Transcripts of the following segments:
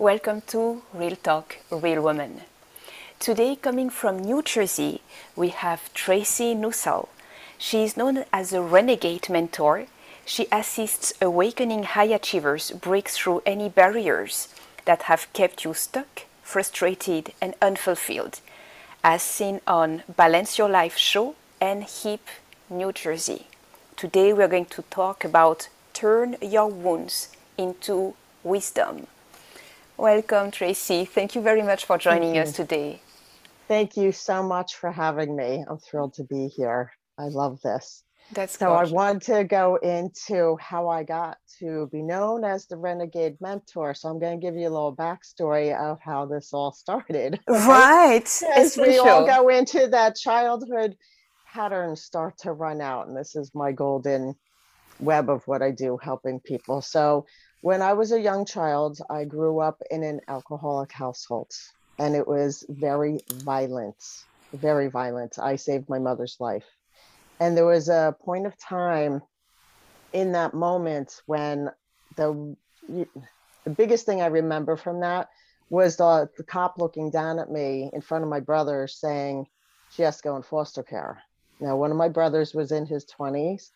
Welcome to Real Talk, Real Woman. Today, coming from New Jersey, we have Tracy Nosal. She is known as a renegade mentor. She assists awakening high achievers break through any barriers that have kept you stuck, frustrated, and unfulfilled, as seen on Balance Your Life show and HIP New Jersey. Today, we're going to talk about turn your wounds into wisdom. Welcome, Tracy. Thank you very much for joining us today. Thank you so much for having me. I'm thrilled to be here. I love this. That's so. Gorgeous. I want to go into how I got to be known as the Renegade Mentor. So I'm going to give you a little backstory of how this all started. Right. As we all go into that childhood patterns start to run out, and this is my golden web of what I do, helping people. So when I was a young child, I grew up in an alcoholic household and it was very violent, very violent. I saved my mother's life. And there was a point of time in that moment when the the biggest thing I remember from that was the, the cop looking down at me in front of my brother saying she has to go in foster care. Now, one of my brothers was in his 20s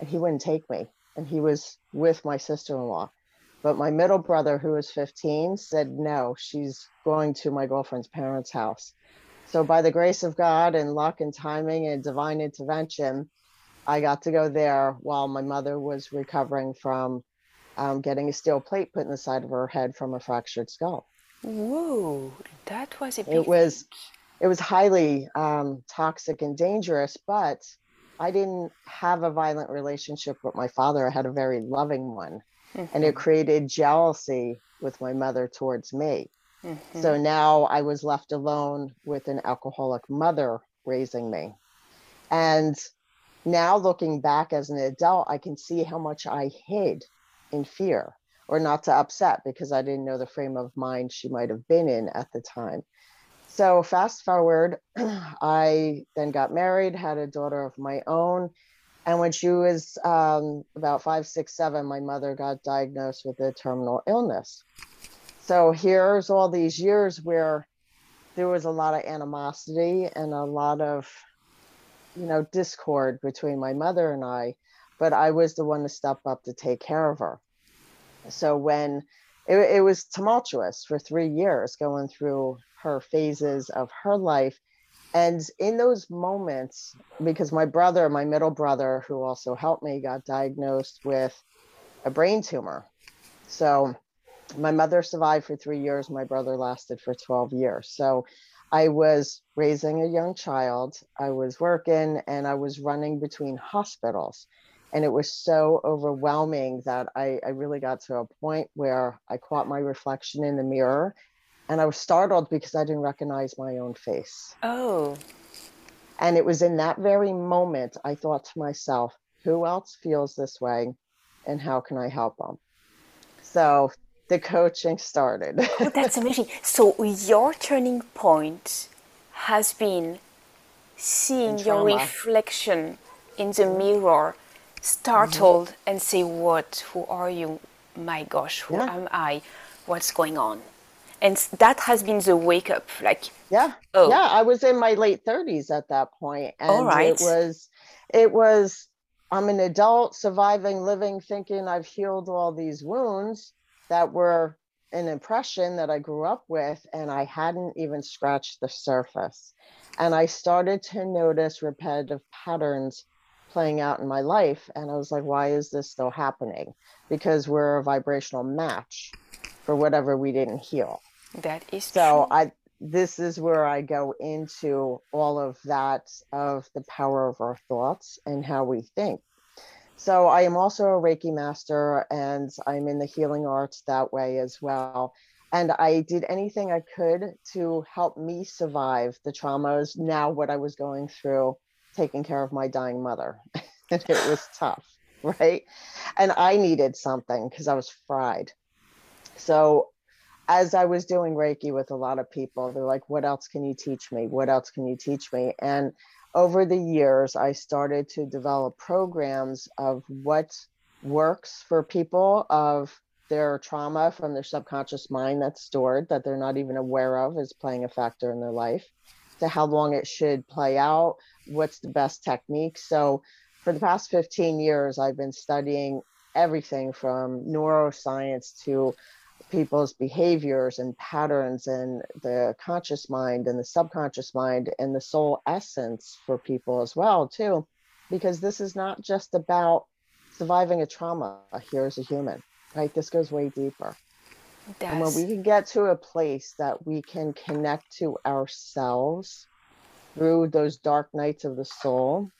and he wouldn't take me, and he was with my sister in law. But my middle brother, who was 15, said, No, she's going to my girlfriend's parents' house. So, by the grace of God and luck and timing and divine intervention, I got to go there while my mother was recovering from um, getting a steel plate put in the side of her head from a fractured skull. Whoa, that was a it was it was highly um, toxic and dangerous, but I didn't have a violent relationship with my father. I had a very loving one mm-hmm. and it mm-hmm. created jealousy with my mother towards me. Mm-hmm. So now I was left alone with an alcoholic mother raising me. And now looking back as an adult, I can see how much I hid in fear or not to upset because I didn't know the frame of mind she might have been in at the time. So, fast forward, I then got married, had a daughter of my own, and when she was um, about five, six, seven, my mother got diagnosed with a terminal illness. So here's all these years where there was a lot of animosity and a lot of, you know, discord between my mother and I, but I was the one to step up to take care of her. So when it, it was tumultuous for three years going through her phases of her life and in those moments, because my brother, my middle brother, who also helped me, got diagnosed with a brain tumor. So my mother survived for three years. My brother lasted for 12 years. So I was raising a young child, I was working, and I was running between hospitals. And it was so overwhelming that I, I really got to a point where I caught my reflection in the mirror and I was startled because I didn't recognize my own face. Oh. And it was in that very moment I thought to myself, who else feels this way and how can I help them? So the coaching started. oh, that's amazing. So your turning point has been seeing your reflection in the mirror, startled, mm-hmm. and say, What? Who are you? My gosh, who yeah. am I? What's going on? And that has been the wake up like yeah. oh. Yeah i was in my late 30s at that point and right. it was it was i'm an adult surviving living thinking i've healed all these wounds that were an impression that i grew up with and i hadn't even scratched the surface. And i started to notice repetitive patterns playing out in my life and i was like why is this still happening? Because we're a vibrational match for whatever we didn't heal that is so true. I this is where I go into all of that of the power of our thoughts and how we think. So I am also a Reiki master and I'm in the healing arts that way as well. And I did anything I could to help me survive the traumas. Now, what I was going through, taking care of my dying mother. and it was tough, right? And I needed something because I was fried. So as I was doing Reiki with a lot of people, they're like, what else can you teach me? What else can you teach me? And over the years, I started to develop programs of what works for people, of their trauma from their subconscious mind that's stored that they're not even aware of is playing a factor in their life to how long it should play out what's the best technique so for the past 15 years i've been studying everything from neuroscience to people's behaviors and patterns and the conscious mind and the subconscious mind and the soul essence for people as well too because this is not just about surviving a trauma here as a human right? This goes way deeper. And when we can get to a place that we can connect to ourselves through those dark nights of the soul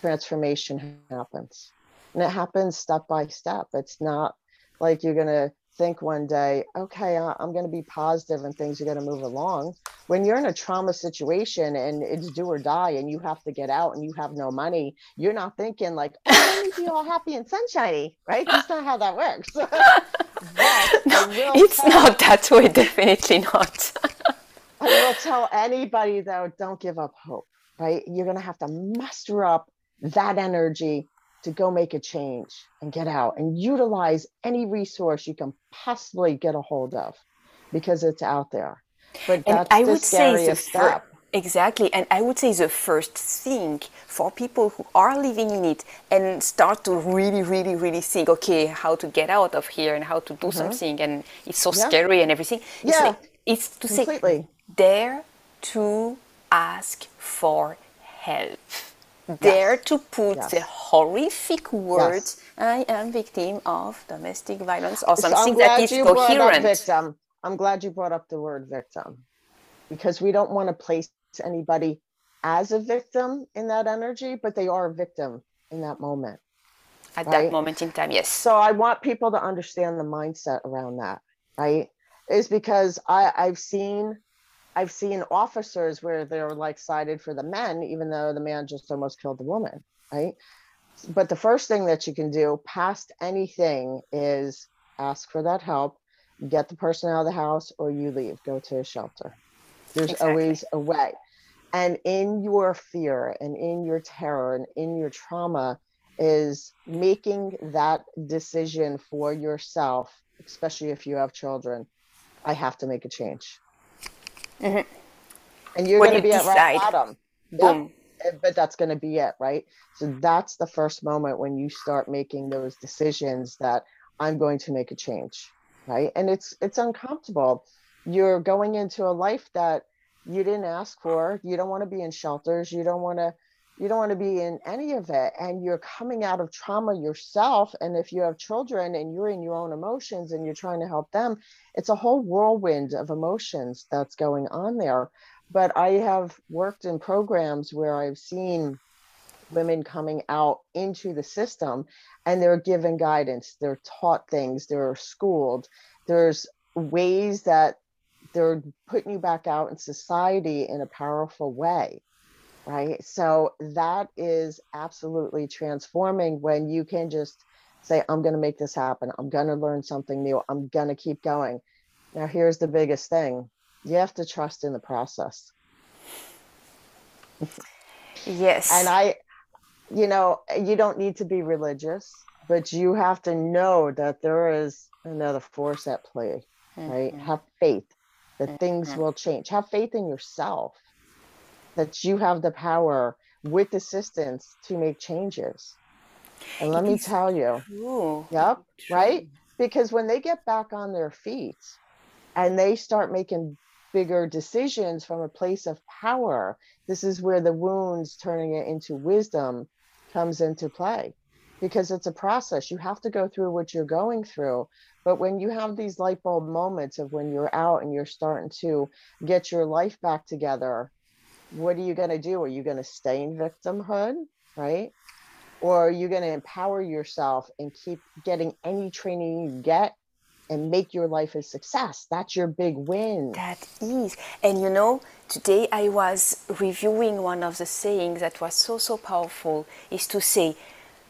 transformation happens. And it happens step by step. It's not like you're going to think one day, okay, I'm going to be positive and things are going to move along. When you're in a trauma situation and it's do or die and you have to get out and you have no money, you're not thinking like, oh, let me be all happy and sunshiny, right? That's not how that works. no, it's tell, not that way, definitely not. I will tell anybody though, don't give up hope, right? You're going to have to muster up that energy to go make a change and get out and utilize any resource you can possibly get a hold of because it's out there. But that's I would say the step. Exactly. And I would say the first thing for people who are living in it and start to really, really, really think, okay, how to get out of here and how to do mm-hmm. something. And it's so yeah. scary and everything. It's, yeah. Like, it's to Completely. say, dare to ask for help dare to put the horrific words i am victim of domestic violence or so something that is coherent. victim. i'm glad you brought up the word victim. Because we don't want to place anybody as a victim in that energy but they are a victim in that moment at right? that moment in time yes. So i want people to understand the mindset around that right? Is because i i've seen I've seen officers where they're like sided for the men, even though the man just almost killed the woman, right? But the first thing that you can do past anything is ask for that help, get the person out of the house, or you leave, go to a shelter. There's exactly. always a way. And in your fear and in your terror and in your trauma is making that decision for yourself, especially if you have children. I have to make a change. Mm-hmm. And you're going to be decide, at rock bottom. Boom. Yep. But that's going to be it, right? So that's the first moment when you start making those decisions that I'm going to make a change, right? And it's it's uncomfortable. You're going into a life that you didn't ask for. You don't want to be in shelters. You don't want to you don't want to be in any of it and you're coming out of trauma yourself and if you have children and you're in your own emotions and you're trying to help them it's a whole whirlwind of emotions that's going on there. But i have worked in programs where i've seen women coming out into the system and they're given guidance they're taught things they're schooled there's ways that they're putting you back out in society in a powerful way right? So that is absolutely transforming when you can just say, I'm going to make this happen. I'm going to learn something new. I'm going to keep going. Now, here's the biggest thing you have to trust in the process. yes. And I, you know, you don't need to be religious, but you have to know that there is another force at play, right? Mm-hmm. Have faith that mm-hmm. things will change. Have faith in yourself that you have the power with assistance to make changes. And let me tell you, yep, true. right? Because when they get back on their feet and they start making bigger decisions from a place of power, this is where the wounds turning it into wisdom comes into play because it's a process. You have to go through what you're going through. But when you have these light bulb moments of when you're out and you're starting to get your life back together what are you going to do? Are you going to stay in victimhood, right? Or are you going to empower yourself and keep getting any training you get and make your life a success? That's your big win. That is. And you know, today I was reviewing one of the sayings that was so, so powerful is to say,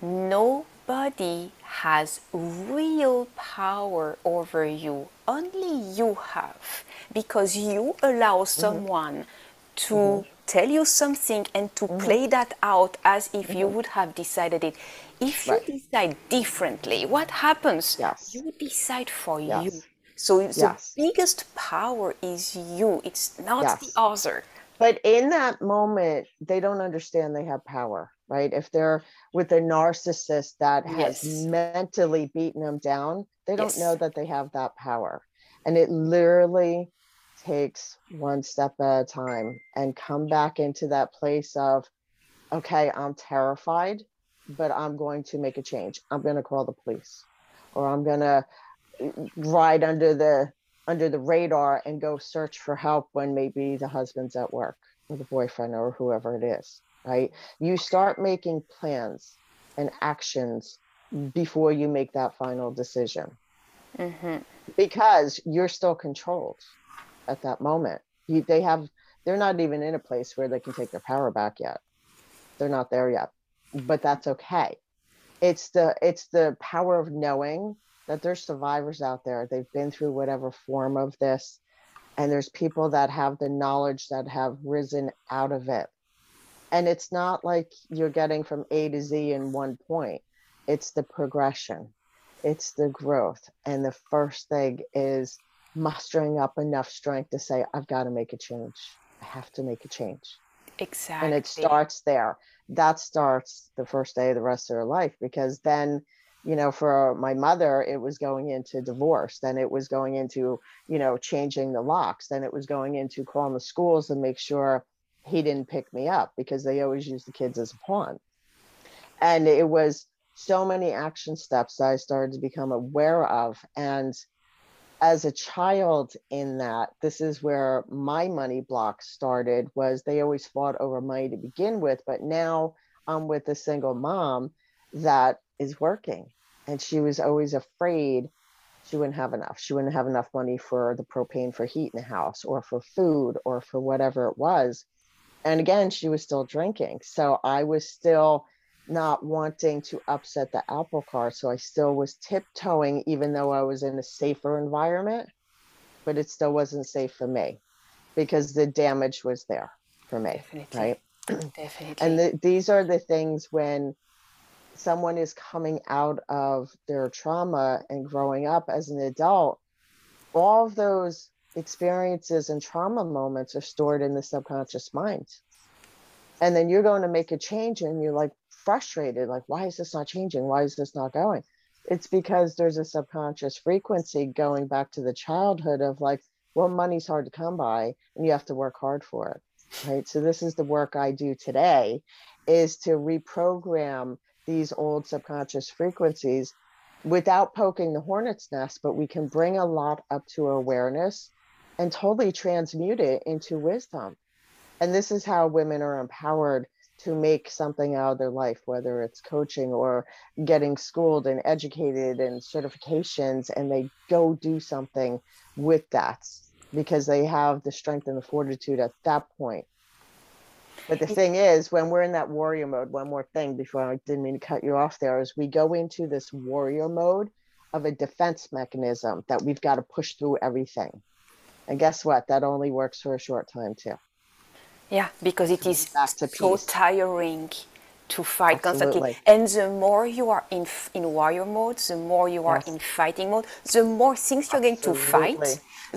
nobody has real power over you. Only you have. Because you allow mm-hmm. someone mm-hmm. To mm-hmm tell you something and to mm-hmm. play that out as if mm-hmm. you would have decided it If you Right. decide differently, what happens? Yes. You decide for you. Yes. So the biggest power is you. It's not Yes. the other. But in that moment, they don't understand they have power, right? If they're with a narcissist that has mentally beaten them down, they don't Yes. know that they have that power. And it literally takes one step at a time and come back into that place of, okay, I'm terrified, but I'm going to make a change. I'm going to call the police or I'm going to ride under the under the radar and go search for help when maybe the husband's at work or the boyfriend or whoever it is right? You start making plans and actions before you make that final decision. Hmm because you're still controlled at that moment. You, they have they're not even in a place where they can take their power back yet. They're not there yet but that's okay. It's the it's the power of knowing that there's survivors out there. They've been through whatever form of this and there's people that have the knowledge that have risen out of it. And it's not like you're getting from a to z in one point. It's the progression. It's the growth. And the first thing is mustering up enough strength to say i've got to make a change. I have to make a change. Exactly. and it starts there. That starts the first day of the rest of her life because then you know for my mother it was going into divorce. Then it was going into you know changing the locks. Then it was going into calling the schools and make sure he didn't pick me up because they always use the kids as a pawn. And it was so many action steps that i started to become aware of. And as a child in that this is where my money block started was they always fought over money to begin with but now i'm with a single mom that is working and she was always afraid she wouldn't have enough. She wouldn't have enough money for the propane for heat in the house or for food or for whatever it was. And again she was still drinking so i was still not wanting to upset the apple cart. So I still was tiptoeing, even though I was in a safer environment, but it still wasn't safe for me because the damage was there for me. Definitely. Right. Definitely. And the, these are the things when someone is coming out of their trauma and growing up as an adult, all of those experiences and trauma moments are stored in the subconscious mind. And then you're going to make a change and you're like frustrated, like, why is this not changing? Why is this not going? It's because there's a subconscious frequency going back to the childhood of like, well, money's hard to come by and you have to work hard for it. Right. So this is the work I do today is to reprogram these old subconscious frequencies without poking the hornet's nest, but we can bring a lot up to awareness and totally transmute it into wisdom. And this is how women are empowered to make something out of their life, whether it's coaching or getting schooled and educated and certifications, and they go do something with that because they have the strength and the fortitude at that point. But the thing is, when we're in that warrior mode, one more thing before I didn't mean to cut you off there, is we go into this warrior mode of a defense mechanism that we've got to push through everything. And guess what? That only works for a short time, too. Yeah, because it is so tiring to fight constantly. And the more you are in in warrior mode, the more you are Yes. in fighting mode, the more things you're going to fight,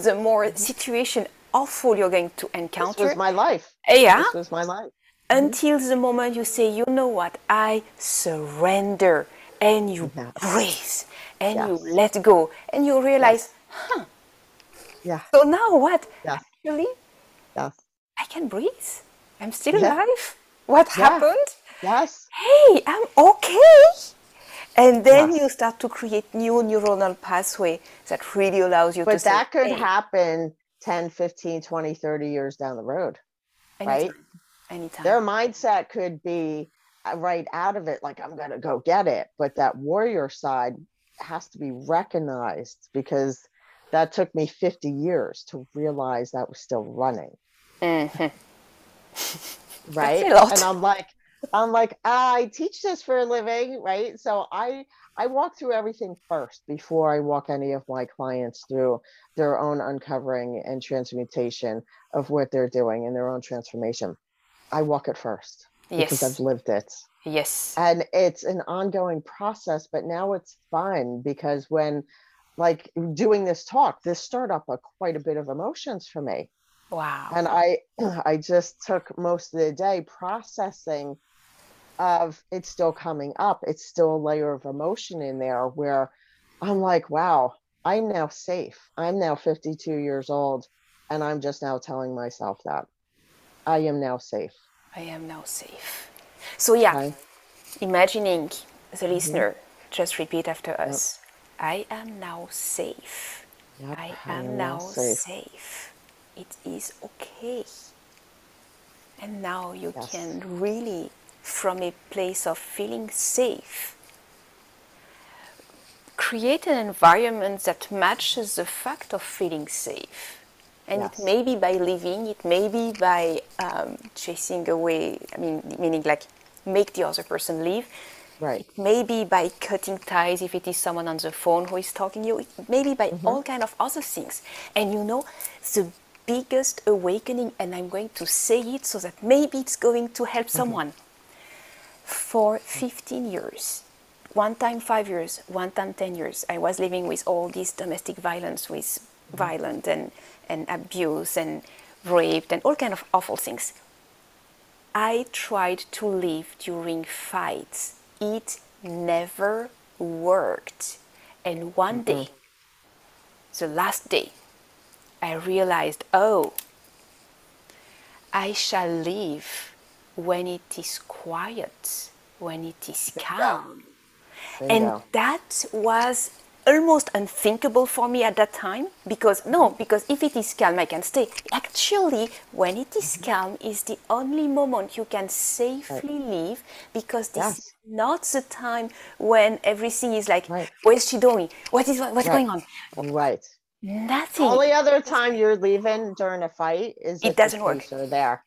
the more mm-hmm. situation awful you're going to This encounter. was my life. yeah, This was my life. Mm-hmm. until the moment you say, you know what, I surrender, and you Yes. breathe, and Yes. you let go, and you realize, huh. Yeah. so now what? Actually, Yes. I can breathe. I'm still Yeah. alive. What Yeah. happened? Yes. Hey, I'm okay. And then Yes. you start to create new neuronal pathway that really allows you to But say, that could hey, happen 10, 15, 20, 30 years down the road. right? anytime, anytime. Their mindset could be uh, right out of it, like, I'm going to go get it. But that warrior side has to be recognized because that took me 50 years to realize that was still running. Mhm. right and i'm like i'm like i teach this for a living right so i i walk through everything first before i walk any of my clients through their own uncovering and transmutation of what they're doing and their own transformation i walk it first because i've lived it Yes. And it's an ongoing process, but now it's fun because when like doing this talk, this stirred up a, quite a bit of emotions for me. Wow. And I I just took most of the day processing of it's still coming up. It's still a layer of emotion in there where I'm like, wow, I'm now safe. I'm now 52 years old and I'm just now telling myself that I am now safe. I am now safe. So yeah, Okay. imagining the Mm-hmm. listener, just repeat after us. I am now safe. Yep, I I am am now now safe. safe. It is okay. And now you Yes. can really, from a place of feeling safe, create an environment that matches the fact of feeling safe. And Yes. it may be by living, it may be by um, chasing away, I mean, meaning like make the other person leave. Right. It may be by cutting ties if it is someone on the phone who is talking to you. It may be by Mm-hmm. all kind of other things. And you know, the biggest awakening, and I'm going to say it so that maybe it's going to help Mm-hmm. someone. For 15 years, one time five years, one time 10 years, I was living with all this domestic violence, with Mm-hmm. violence and, and abuse and raped and all kind of awful things. I tried to live during fights. It never worked. And one day, the last day, I realized, oh, I shall live when it is quiet, when it is calm. And Bingo. that was almost unthinkable for me at that time because no because if it is calm i can stay actually when it is Mm-hmm. calm is the only moment you can safely leave because this Yes. is not the time when everything is like Right. where's she doing what is what's Right. going on Right. Nothing Only other time you're leaving during a fight is It if doesn't the work. police are there.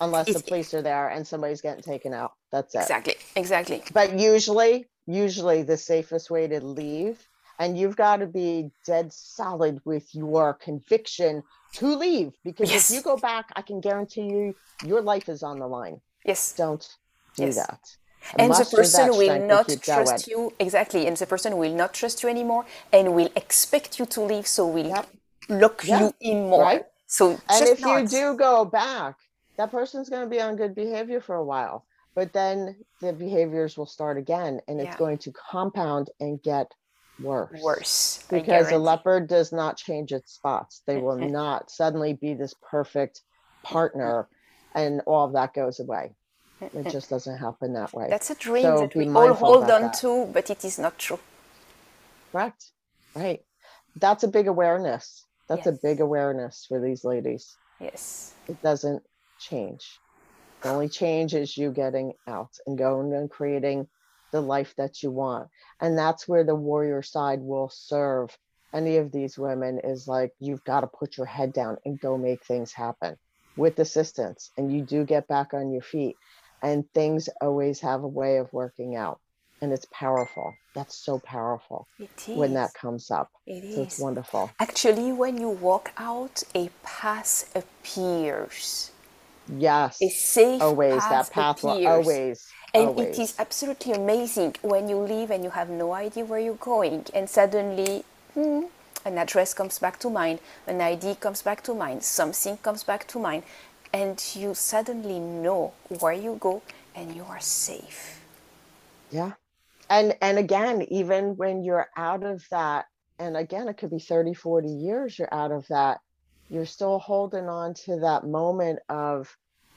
Unless the It's- police are there and somebody's getting taken out. That's it. exactly exactly But usually, usually the safest way to leave, and you've got to be dead solid with your conviction to leave. Because Yes. if you go back, I can guarantee you your life is on the line. yes Don't do Yes. that. And the person will not trust you exactly and the person will not trust you anymore and will expect you to leave so will Yep. lock Yeah. you in more Right. so And if not. you do go back, that person's going to be on good behavior for a while. But then the behaviors will start again and it's Yeah. going to compound and get worse. worse Because a leopard does not change its spots. They will not suddenly be this perfect partner and all of that goes away. It eh. just doesn't happen that way. that's a dream So that we all hold on that. to but it is not true Correct. Right. That's a big awareness. That's a big awareness for these ladies. yes it doesn't change. The only change is you getting out and going and creating the life that you want. And that's where the warrior side will serve any of these women is like, you've got to put your head down and go make things happen with assistance. And you do get back on your feet. And things always have a way of working out. And it's powerful. That's so powerful it is when that comes up. it So it's wonderful. actually when you walk out a path appears Yes. a safe Always. path That path will appears. always. And always. it is absolutely amazing when you leave and you have no idea where you're going, and suddenly hmm, an address comes back to mind, an ID comes back to mind, something comes back to mind, and you suddenly know where you go and you are safe. Yeah. And and again, even when you're out of that, and again, it could be 30, 40 years you're out of that, you're still holding on to that moment of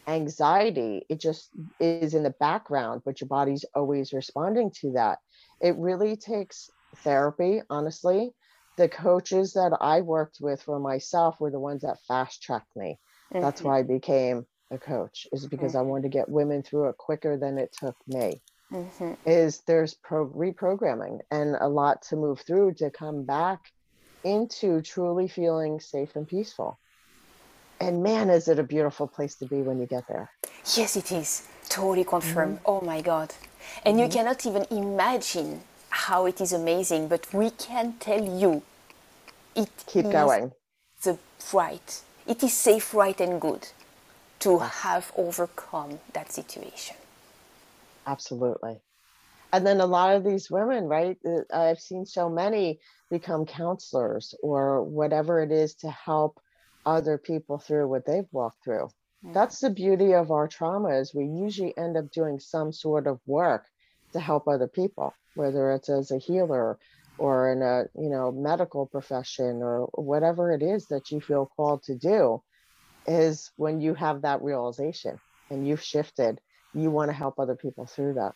anxiety. It just is in the background, but your body's always responding to that. It really takes therapy, honestly. The coaches that I worked with for myself were the ones that fast tracked me. That's why I became a coach, is because I wanted to get women through it quicker than it took me Mhm. is there's pro reprogramming and a lot to move through to come back into truly feeling safe and peaceful. And man, is it a beautiful place to be when you get there. Yes, it is. Totally confirmed. Mm-hmm. Oh my God. And you cannot even imagine how it is amazing, but we can tell you it Keep going. the right. It is safe, right, and good to have overcome that situation. Absolutely. And then a lot of these women, right? uh, I've seen so many become counselors or whatever it is to help other people through what they've walked through. Mm. That's the beauty of our trauma is we usually end up doing some sort of work to help other people, whether it's as a healer or in a, you know, medical profession or whatever it is that you feel called to do is when you have that realization and you've shifted, you want to help other people through that.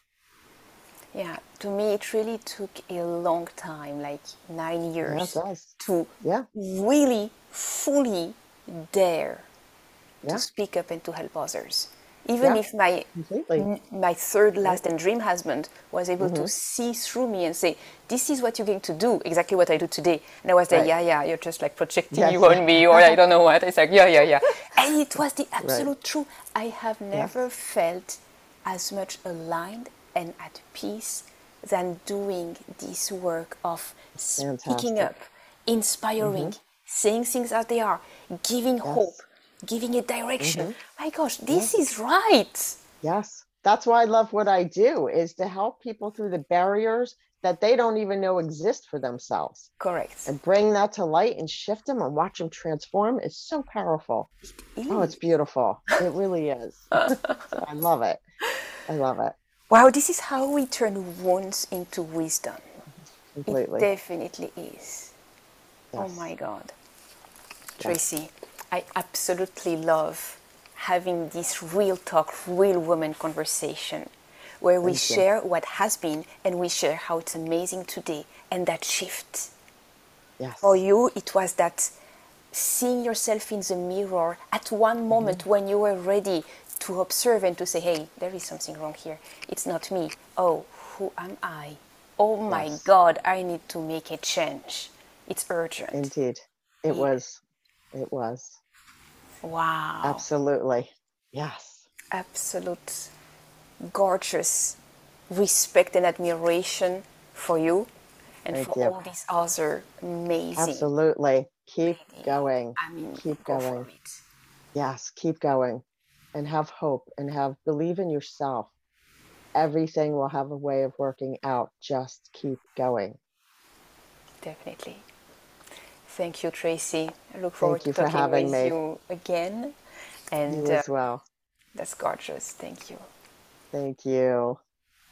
Yeah, to me, it really took a long time, like nine Yeah, years, does. to Yeah, really fully dare to speak up and to help others. Even yeah, if my my third Right. last and dream husband was able to hmm see through me and say, "This is what you're going to do, exactly what I do today." And I was like, Right. "Yeah, yeah, you're just like projecting Yes. you on me, or I don't know what." It's like, "Yeah, yeah, yeah," and it was the Right. absolute truth. I have never felt as much aligned and at peace than doing this work of speaking Fantastic. up, inspiring, saying things as they are, giving hope, Yes. Giving a direction. Mm-hmm. My gosh, this is right. Yes. That's why I love what I do is to help people through the barriers that they don't even know exist for themselves Correct. and bring that to light and shift them and watch them transform is so powerful. Oh, it's beautiful. It really is. So I love it. I love it Wow, this is how we turn wounds into wisdom. Mm-hmm. It completely. definitely is. Oh my God. Yes. Tracy, I absolutely love having this real talk, real woman conversation where we Thank you. share what has been and we share how it's amazing today and that shift. Yes. For you, it was that seeing yourself in the mirror at one moment Mm-hmm. when you were ready to observe and to say, hey, there is something wrong here. It's not me. Oh, who am I? Oh my Yes. God, I need to make a change. It's urgent. Indeed. It Yeah. was. It was. Wow. Absolutely. Yes. Absolute gorgeous respect and admiration for you and Thank for you. all these other amazing. Absolutely. Keep going. I mean, Keep go going. Yes. Keep going and have hope and have believe in yourself. Everything will have a way of working out. Just keep going. Definitely. Thank you, Tracy. I look forward Thank you to for talking having with me. you again. You And uh, as well. that's gorgeous. Thank you. Thank you.